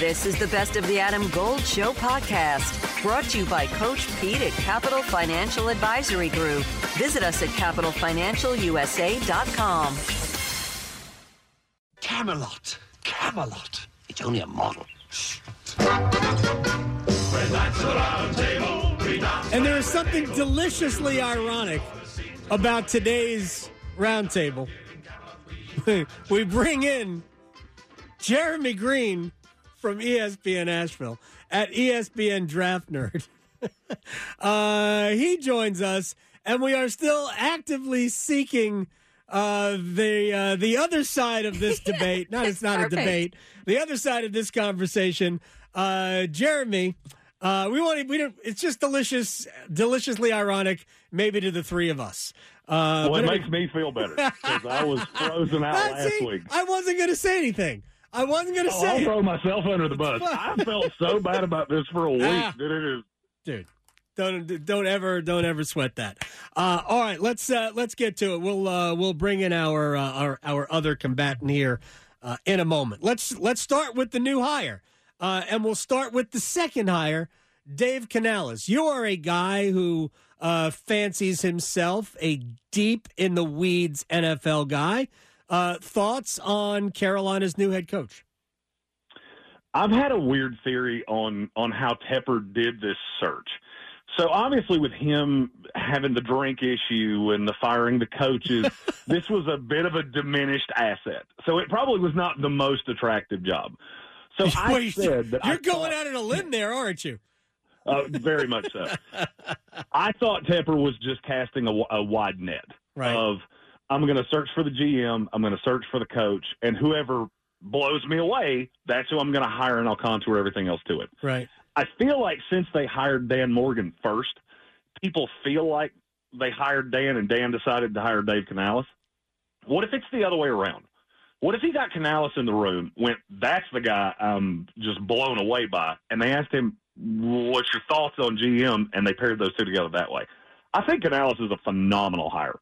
This is the Best of the Adam Gold Show podcast, brought to you by Coach Pete at Capital Financial Advisory Group. Visit us at capitalfinancialusa.com. Camelot. Camelot. It's only a model. And there is something deliciously ironic about today's roundtable. we bring in Jeremy Greene from ESPN Asheville at ESPN Draft Nerd. uh, he joins us, and we are still actively seeking uh, the uh, the other side of this debate. Not it's not Perfect. a debate. The other side of this conversation. Uh, Jeremy, uh, we want we don't. It's just delicious, deliciously ironic, maybe to the three of us. Uh, Well, it but makes me feel better because I was frozen out last see, week. I wasn't going to say anything. I wasn't going to Oh, say I'll it. throw myself under the bus. I felt so bad about this for a week Ah. that it is. dude. Don't don't ever don't ever sweat that. Uh, all right, let's uh, let's get to it. We'll uh, we'll bring in our uh, our our other combatant here uh, in a moment. Let's let's start with the new hire, uh, and we'll start with the second hire, Dave Canales. You are a guy who uh, fancies himself a deep in the weeds NFL guy. Uh, thoughts on Carolina's new head coach? I've had a weird theory on on how Tepper did this search. So obviously, with him having the drink issue and the firing the coaches, this was a bit of a diminished asset. So it probably was not the most attractive job. So I said that you're I going thought- out on a limb there, aren't you? Uh, very much so. I thought Tepper was just casting a, a wide net Right. of I'm going to search for the GM, I'm going to search for the coach, and whoever blows me away, that's who I'm going to hire, and I'll contour everything else to it. Right. I feel like since they hired Dan Morgan first, people feel like they hired Dan and Dan decided to hire Dave Canales. What if it's the other way around? What if he got Canales in the room, went, that's the guy I'm just blown away by, and they asked him, what's your thoughts on GM, and they paired those two together that way. I think Canales is a phenomenal hire.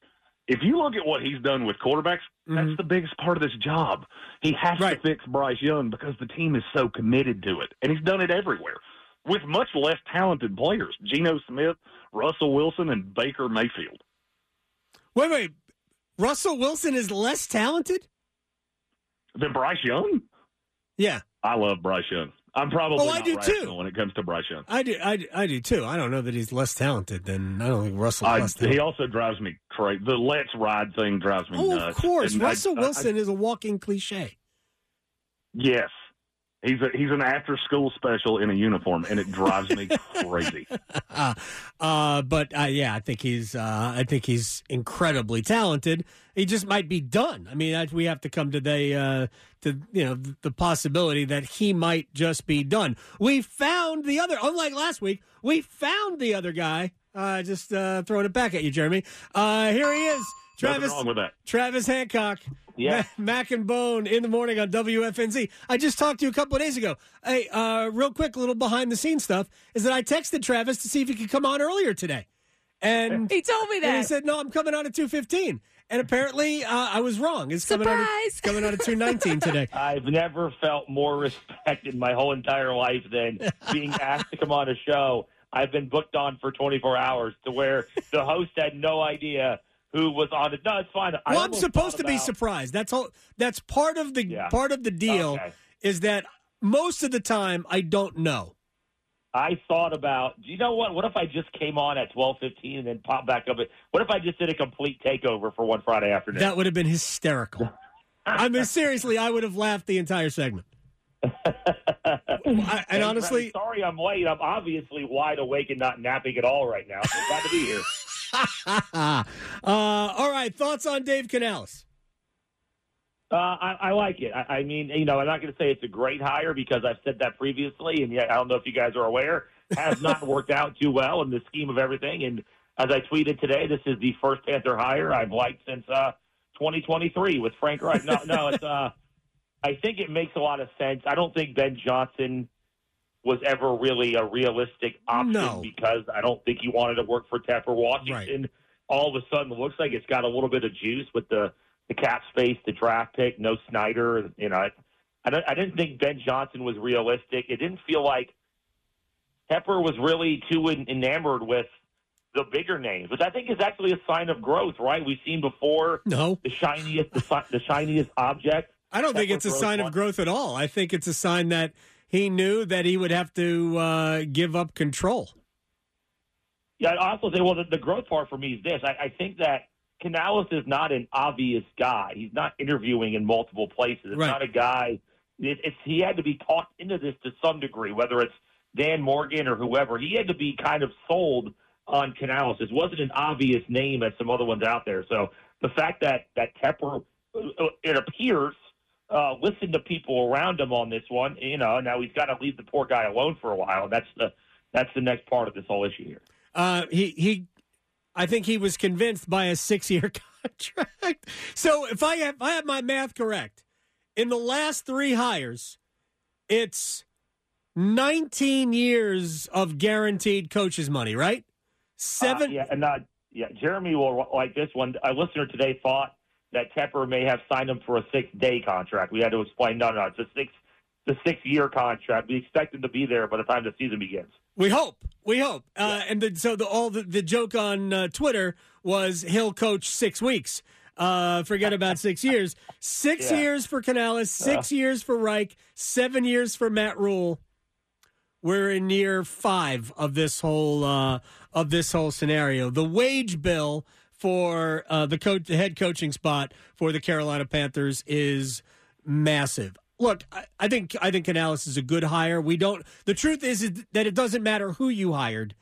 If you look at what he's done with quarterbacks, that's the biggest part of this job. He has Mm-hmm. Right. to fix Bryce Young because the team is so committed to it, and he's done it everywhere with much less talented players. Geno Smith, Russell Wilson, and Baker Mayfield. Wait, wait. Russell Wilson is less talented? than Bryce Young? Yeah, I love Bryce Young. I'm probably Oh, I do too. when it comes to Bryce Young. I do. I, I do too. I don't know that he's less talented than I don't think Russell. I, he also drives me crazy. The let's ride thing drives me Oh, nuts. of course. And I- Russell I- I- Wilson is a walking cliche. yes. He's a he's an after school special in a uniform, and it drives me crazy. Uh, uh, but uh, yeah, I think he's. Uh, I think he's incredibly talented. He just might be done. I mean, I, we have to come to the uh, to you know the possibility that he might just be done. We found the other. Unlike last week, we found the other guy. Uh, just uh, throwing it back at you, Jeremy. Uh, here he is, Nothing Travis. wrong with that. Travis Hancock. Yeah. Ma- Mac and Bone in the morning on WFNZ. I just talked to you a couple of days ago. Hey, uh, real quick, a little behind the scenes stuff is that I texted Travis to see if he could come on earlier today. And He told me and he said, no, I'm coming on at 215. And apparently uh, I was wrong. It's coming on, at, Surprise! it's coming on at 219 today. I've never felt more respect in my whole entire life than being asked to come on a show. I've been booked on for 24 hours to where the host had no idea who was on it. No, it's fine. Well, I'm supposed to be surprised. That's all. That's part of the Yeah. part of the deal Okay. is that most of the time I don't know. I thought about, do you know what? What if I just came on at 12:15 and then popped back up? At, what if I just did a complete takeover for one Friday afternoon? That would have been hysterical. I mean, seriously, I would have laughed the entire segment. I, and honestly, sorry I'm late. I'm obviously wide awake and not napping at all right now. So glad to be here. uh, all right, thoughts on Dave Canales? Uh, I, I like it. I, I mean, you know, I'm not going to say it's a great hire because I've said that previously, and yet I don't know if you guys are aware, has not worked out too well in the scheme of everything. And as I tweeted today, this is the first Panther hire I've liked since uh, 2023 with Frank Reich. No, no, it's. Uh, I think it makes a lot of sense. I don't think Ben Johnson was ever really a realistic option No. because I don't think he wanted to work for Tepper Washington. All of a sudden, it looks like it's got a little bit of juice with the the cap space, the draft pick, no Snyder. You know, I, don't, I didn't think Ben Johnson was realistic. It didn't feel like Tepper was really too enamored with the bigger names, which I think is actually a sign of growth, right? We've seen before no the shiniest the, the shiniest object. I don't think it's a sign of growth at all. I think it's a sign that he knew that he would have to uh, give up control. Yeah, I also say, well, the, the growth part for me is this. I, I think that Canales is not an obvious guy. He's not interviewing in multiple places. It's Right. not a guy. It, it's he had to be talked into this to some degree, whether it's Dan Morgan or whoever. He had to be kind of sold on Canales. It wasn't an obvious name as some other ones out there. So the fact that that Tepper, uh, it appears, uh, listened to people around him on this one. You know, now he's got to leave the poor guy alone for a while. That's the that's the next part of this whole issue here. Uh, he he, I think he was convinced by a six-year contract. So if I have if I have my math correct, in the last three hires, it's nineteen years of guaranteed coaches' money, right? Seven. Uh, yeah, and uh, yeah, Jeremy will like this one. A listener today thought that Tepper may have signed him for a six-day contract. We had to explain, no, no, it's a six, the six-year contract. We expect him to be there by the time the season begins. We hope. We hope. Uh, and the, so the, all the, the joke on uh, Twitter was he'll coach six weeks. Uh, forget about six years. Six Yeah. years for Canales, six years for Reich, seven years for Matt Rhule. We're in year five of this whole uh, of this whole scenario. The wage bill for uh, the coach, the head coaching spot for the Carolina Panthers is massive. Look, I, I think I think Canales is a good hire. We don't. The truth is, is that it doesn't matter who you hired.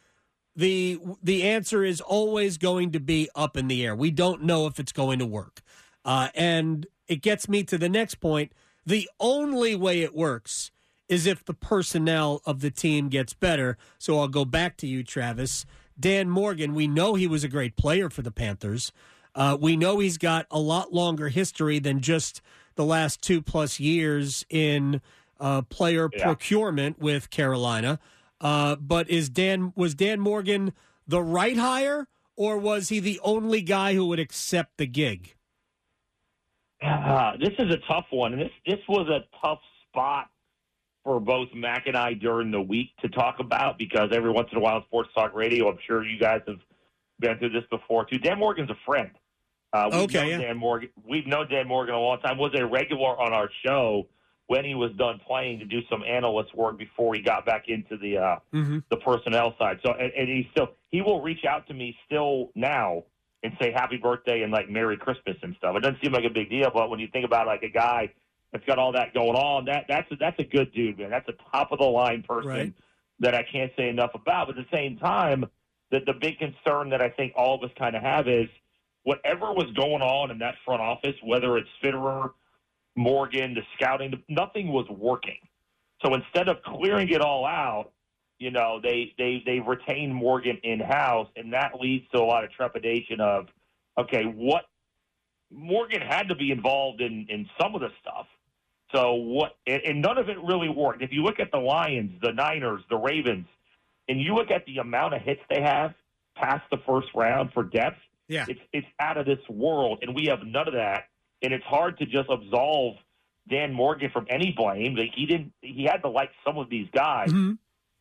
the The answer is always going to be up in the air. We don't know if it's going to work, uh, and it gets me to the next point. The only way it works is if the personnel of the team gets better. So I'll go back to you, Travis. Dan Morgan, we know he was a great player for the Panthers. Uh, we know he's got a lot longer history than just the last two plus years in uh, player Yeah. procurement with Carolina. Uh, but is Dan was Dan Morgan the right hire, or was he the only guy who would accept the gig? Uh, this is a tough one, and this this was a tough spot for both Mac and I during the week to talk about because every once in a while, sports talk radio, I'm sure you guys have been through this before too. Dan Morgan's a friend. Uh, we've Okay, known yeah. Dan Morgan. We've known Dan Morgan a long time. Was a regular on our show when he was done playing to do some analyst work before he got back into the uh, Mm-hmm. the personnel side. So, and, and he still he will reach out to me still now and say happy birthday and like Merry Christmas and stuff. It doesn't seem like a big deal, but when you think about like a guy that's got all that going on, that that's a, that's a good dude, man. That's a top of the line person Right. that I can't say enough about. But at the same time, that the big concern that I think all of us kind of have is whatever was going on in that front office, whether it's Fitterer, Morgan, the scouting, nothing was working. So instead of clearing it all out, you know, they they they retain Morgan in house, and that leads to a lot of trepidation of, okay, what Morgan had to be involved in in some of the stuff. So what? And, and none of it really worked. If you look at the Lions, the Niners, the Ravens, and you look at the amount of hits they have past the first round for depth, Yeah. it's it's out of this world, and we have none of that. And it's hard to just absolve Dan Morgan from any blame. Like he didn't, he had to like some of these guys. Mhm.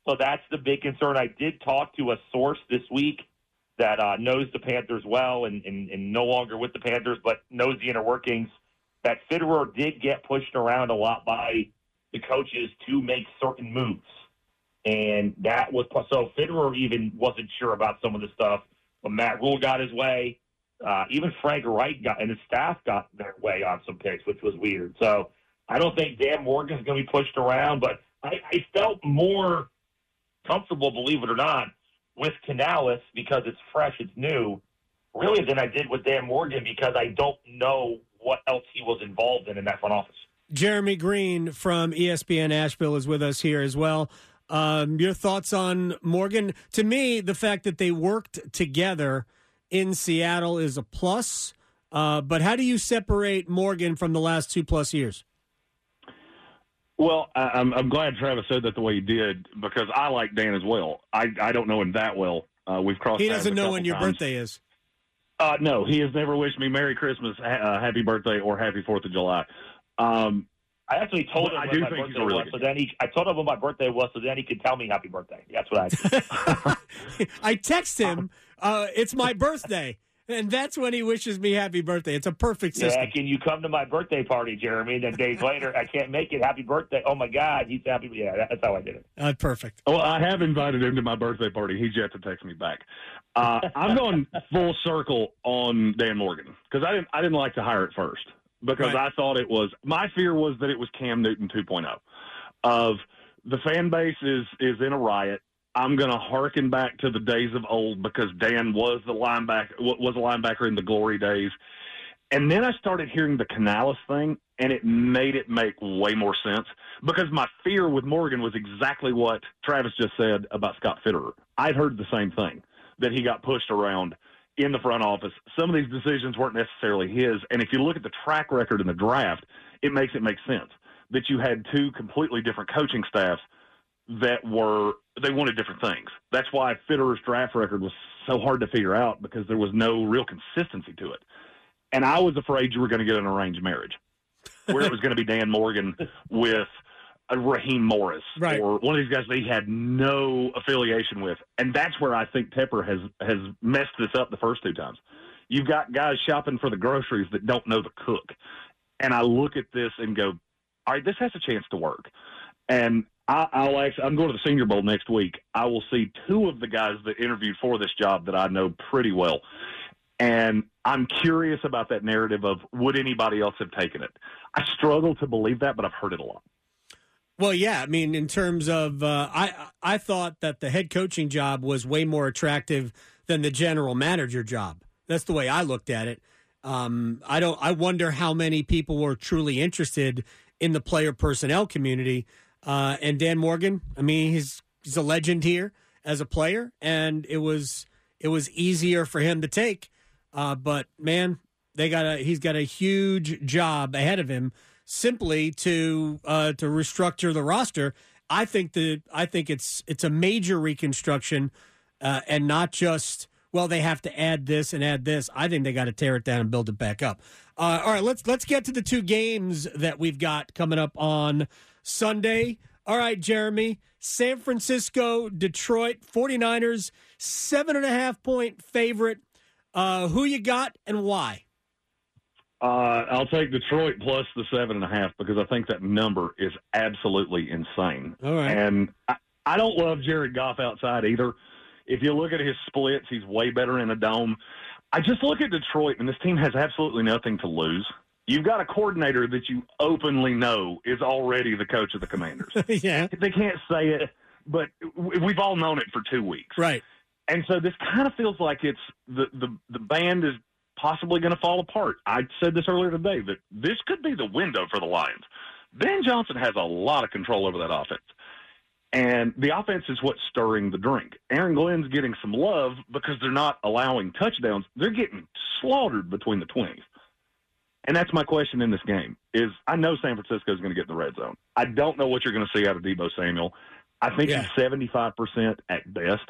So that's the big concern. I did talk to a source this week that uh, knows the Panthers well and, and, and no longer with the Panthers, but knows the inner workings. That Fitterer did get pushed around a lot by the coaches to make certain moves. And that was so Fitterer even wasn't sure about some of the stuff, but Matt Rhule got his way. Uh, even Frank Reich got and his staff got their way on some picks, which was weird. So I don't think Dan Morgan's going to be pushed around, but I, I felt more comfortable, believe it or not, with Canales because it's fresh, it's new, really than I did with Dan Morgan because I don't know what else he was involved in in that front office. Jeremy Greene from ESPN Asheville is with us here as well. Um, your thoughts on Morgan? To me, the fact that they worked together in Seattle is a plus. Uh, but how do you separate Morgan from the last two plus years? Well, I, I'm, I'm glad Travis said that the way he did because I like Dan as well. I, I don't know him that well. Uh, we've crossed. He doesn't know couple when your times. birthday is. Uh, no, he has never wished me Merry Christmas, ha- uh, Happy Birthday, or Happy Fourth of July. Um, I actually told him I do my think he's birthday a really was, good so then he, I told him when my birthday was, so then he could tell me happy birthday. That's what I. I text him, uh, "It's my birthday," and that's when he wishes me happy birthday. It's a perfect system. yeah, can you come to my birthday party, Jeremy? And then days later, I can't make it. Happy birthday! Oh my God, he's happy. Yeah, that's how I did it. Uh, perfect. Well, I have invited him to my birthday party. He's yet to text me back. Uh, I'm going full circle on Dan Morgan because I didn't I didn't like to hire it first because Right. I thought it was my fear was that it was Cam Newton 2.0 of the fan base is is in a riot. I'm going to harken back to the days of old because Dan was the linebacker was a linebacker in the glory days. And then I started hearing the Canales thing, and it made it make way more sense because my fear with Morgan was exactly what Travis just said about Scott Fitterer. I'd heard the same thing that he got pushed around in the front office. Some of these decisions weren't necessarily his, and if you look at the track record in the draft, it makes it make sense that you had two completely different coaching staffs that were they wanted different things. That's why Fitterer's draft record was so hard to figure out because there was no real consistency to it. And I was afraid you were going to get an arranged marriage where it was going to be Dan Morgan with Raheem Morris Right. or one of these guys that he had no affiliation with. And that's where I think Tepper has has messed this up the first two times. You've got guys shopping for the groceries that don't know the cook. And I look at this and go, all right, this has a chance to work. And I, I'll actually, I'm going to the Senior Bowl next week. I will see two of the guys that interviewed for this job that I know pretty well. And I'm curious about that narrative of would anybody else have taken it? I struggle to believe that, but I've heard it a lot. Well, yeah. I mean, in terms of, uh, I I thought that the head coaching job was way more attractive than the general manager job. That's the way I looked at it. Um, I don't. I wonder how many people were truly interested in the player personnel community. Uh, and Dan Morgan, I mean, he's he's a legend here as a player, and it was it was easier for him to take. Uh, but man, they got a he's got a huge job ahead of him simply to uh, to restructure the roster. I think that I think it's it's a major reconstruction uh, and not just well they have to add this and add this. I think they got to tear it down and build it back up. Uh, all right, let's let's get to the two games that we've got coming up on Sunday. All right, Jeremy, San Francisco, Detroit, 49ers, seven and a half point favorite. Uh, who you got and why? Uh, I'll take Detroit plus the seven and a half because I think that number is absolutely insane. All right. And I, I don't love Jared Goff outside either. If you look at his splits, he's way better in a dome. I just look at Detroit, and this team has absolutely nothing to lose. You've got a coordinator that you openly know is already the coach of the Commanders. yeah, they can't say it, but we've all known it for two weeks. right. And so this kind of feels like it's the the, the band is possibly going to fall apart. I said this earlier today that this could be the window for the Lions. Ben Johnson has a lot of control over that offense. And the offense is what's stirring the drink. Aaron Glenn's getting some love because they're not allowing touchdowns. They're getting slaughtered between the 20s. And that's my question in this game is I know San Francisco is going to get in the red zone. I don't know what you're going to see out of Deebo Samuel. I think Yeah. he's 75% at best.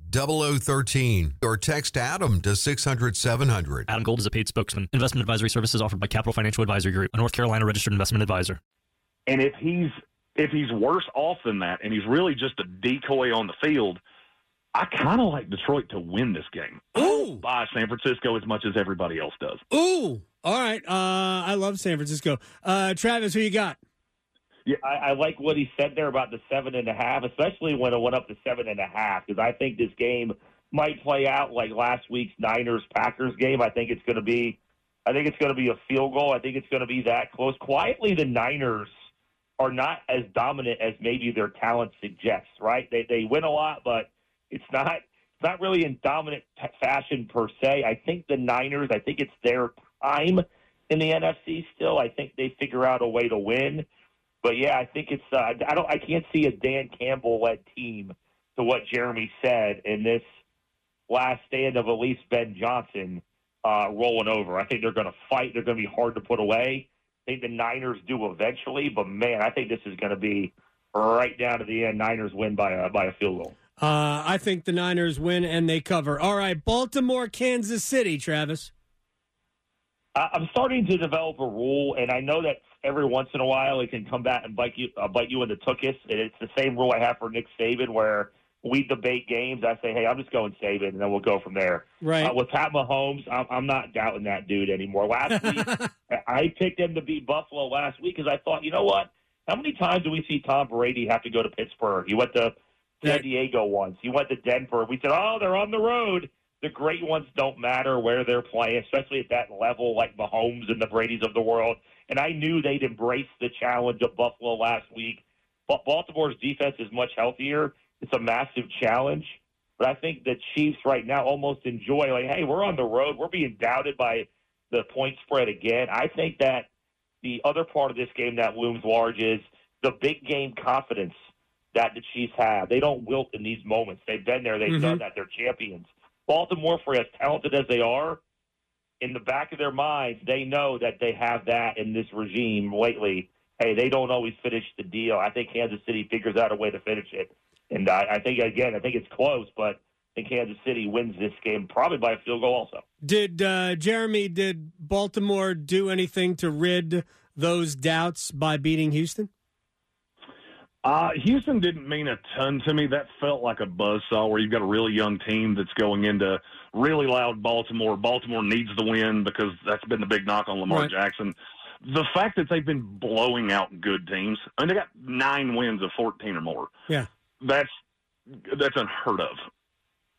0013 or text Adam to 600 700. Adam Gold is a paid spokesman. Investment advisory services offered by Capital Financial Advisory Group, a North Carolina registered investment advisor. And if he's if he's worse off than that, and he's really just a decoy on the field, I kind of like Detroit to win this game. Ooh. By San Francisco as much as everybody else does. Ooh. All right. Uh, I love San Francisco. Uh, Travis, who you got? I, I like what he said there about the seven and a half, especially when it went up to seven and a half, because I think this game might play out like last week's Niners Packers game. I think it's going to be, I think it's going to be a field goal. I think it's going to be that close. Quietly, the Niners are not as dominant as maybe their talent suggests. Right? They they win a lot, but it's not it's not really in dominant fashion per se. I think the Niners. I think it's their time in the NFC still. I think they figure out a way to win. But yeah, I think it's. Uh, I don't. I can't see a Dan Campbell led team to what Jeremy said in this last stand of at least Ben Johnson uh, rolling over. I think they're going to fight. They're going to be hard to put away. I think the Niners do eventually, but man, I think this is going to be right down to the end. Niners win by a, by a field goal. Uh, I think the Niners win and they cover. All right, Baltimore, Kansas City, Travis. I'm starting to develop a rule, and I know that every once in a while it can come back and bite you, uh, bite you in the tuchus. And it's the same rule I have for Nick Saban, where we debate games. I say, hey, I'm just going Saban, and then we'll go from there. Right. Uh, with Pat Mahomes, I'm, I'm not doubting that dude anymore. Last week, I picked him to beat Buffalo last week because I thought, you know what? How many times do we see Tom Brady have to go to Pittsburgh? He went to San Diego once. He went to Denver. We said, oh, they're on the road. The great ones don't matter where they're playing, especially at that level, like Mahomes and the Brady's of the world. And I knew they'd embrace the challenge of Buffalo last week. But Baltimore's defense is much healthier. It's a massive challenge. But I think the Chiefs right now almost enjoy, like, hey, we're on the road. We're being doubted by the point spread again. I think that the other part of this game that looms large is the big game confidence that the Chiefs have. They don't wilt in these moments. They've been there. They've Mhm. done that. They're champions. Baltimore, for as talented as they are, in the back of their minds, they know that they have that in this regime lately. Hey, they don't always finish the deal. I think Kansas City figures out a way to finish it. And I, I think, again, I think it's close, but I think Kansas City wins this game probably by a field goal also. Did uh, Jeremy? Did Baltimore do anything to rid those doubts by beating Houston? Uh, Houston didn't mean a ton to me. That felt like a buzzsaw where you've got a really young team that's going into really loud Baltimore. Baltimore needs the win because that's been the big knock on Lamar Right. Jackson. The fact that they've been blowing out good teams, I mean, they got nine wins of 14 or more. Yeah. That's that's unheard of.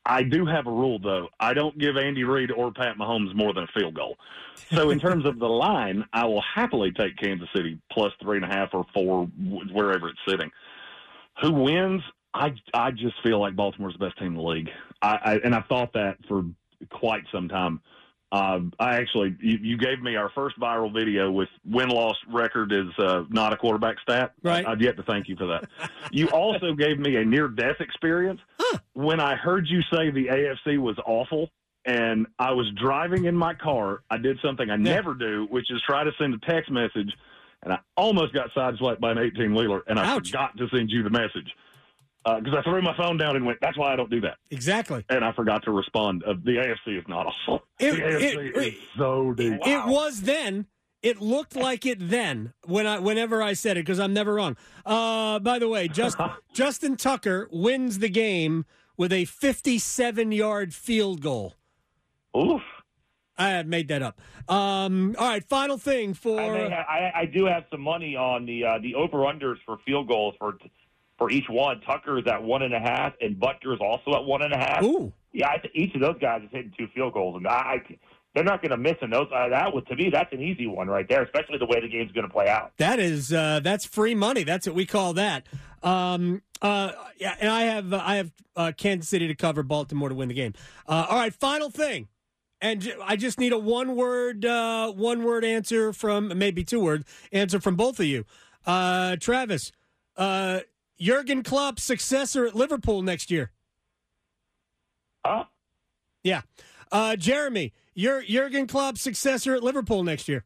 I do have a rule though. I don't give Andy Reid or Pat Mahomes more than a field goal. So in terms of the line, I will happily take Kansas City plus three and a half or four wherever it's sitting. Who wins? I I just feel like Baltimore's the best team in the league. I, I and I've thought that for quite some time. Uh, I actually, you, you gave me our first viral video with win loss record is uh, not a quarterback stat. Right. I've yet to thank you for that. you also gave me a near death experience when I heard you say the AFC was awful. And I was driving in my car. I did something I never do, which is try to send a text message, and I almost got sideswiped by an 18 wheeler, and I Ouch. forgot to send you the message because I threw my phone down and went. That's why I don't do that Exactly. and I forgot to respond. Uh, the AFC is not awful. It- the AFC it- is so deep. It was then. It looked like it then when I whenever I said it because I'm never wrong. Uh, by the way, just Justin Tucker wins the game with a 57 yard field goal. Oof. I had made that up. Um, all right, final thing for I, may ha- I, I do have some money on the uh, the over unders for field goals for for each one. Tucker is at one and a half, and Butker is also at one and a half. ooh. Yeah, I th- each of those guys is hitting two field goals, and I, I they're not going to miss in those. Uh, that would to me, that's an easy one right there, especially the way the game's going to play out. That is uh, that's free money. That's what we call that. Um, uh, yeah, and I have uh, I have uh, Kansas City to cover, Baltimore to win the game. Uh, all right, final thing, and j- I just need a one word uh, one word answer from maybe two word answer from both of you. Uh, Travis, uh, Jurgen Klopp's successor at Liverpool next year. Huh? Yeah, uh, Jeremy, your Jurgen Klopp's successor at Liverpool next year.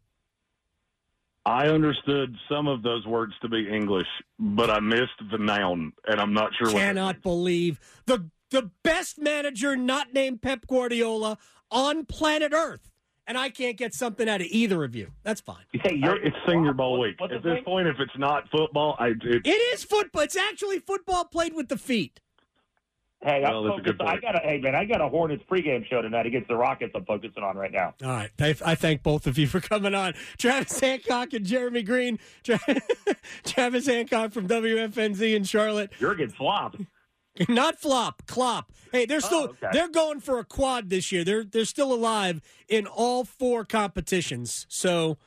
I understood some of those words to be English, but I missed the noun, and I'm not sure what. cannot believe the the best manager not named Pep Guardiola on planet Earth, and I can't get something out of either of you. That's fine. You say I- you're It's Senior Bowl week. At this name? point, if it's not football, I it, It is football. It's actually football played with the feet. Hey, I'm Well, that's a good focused- I got a hey man, I got a Hornets pregame show tonight against the Rockets. I'm focusing on right now. All right, I, I thank both of you for coming on. Travis Hancock and Jeremy Greene. Tra- Travis Hancock from WFNZ in Charlotte. You're Jurgen Flop. Not flop, clop. Hey, they're still okay. they're going for a quad this year. They're they're still alive in all four competitions. So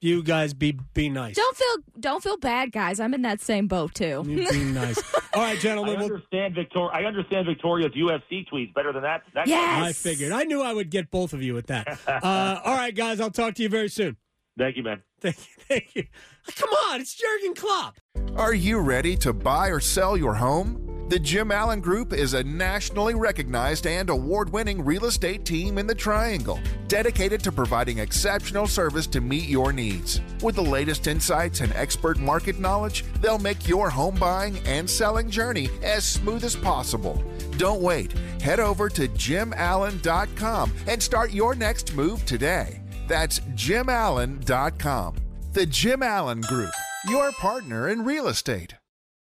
you guys be be nice. Don't feel don't feel bad, guys. I'm in that same boat too. You be nice. All right, I gentlemen. We'll, understand Victor. I understand Victoria's UFC tweets better than that. that Yes. I figured. I knew I would get both of you with that. Uh, all right, guys. I'll talk to you very soon. Thank you, man. Thank you. Thank you. Ah, come on, it's Jurgen Klopp. Are you ready to buy or sell your home? The Jim Allen Group is a nationally recognized and award winning real estate team in the Triangle, dedicated to providing exceptional service to meet your needs. With the latest insights and expert market knowledge, they'll make your home buying and selling journey as smooth as possible. Don't wait. Head over to jimallen.com and start your next move today. That's jimallen.com. The Jim Allen Group, your partner in real estate.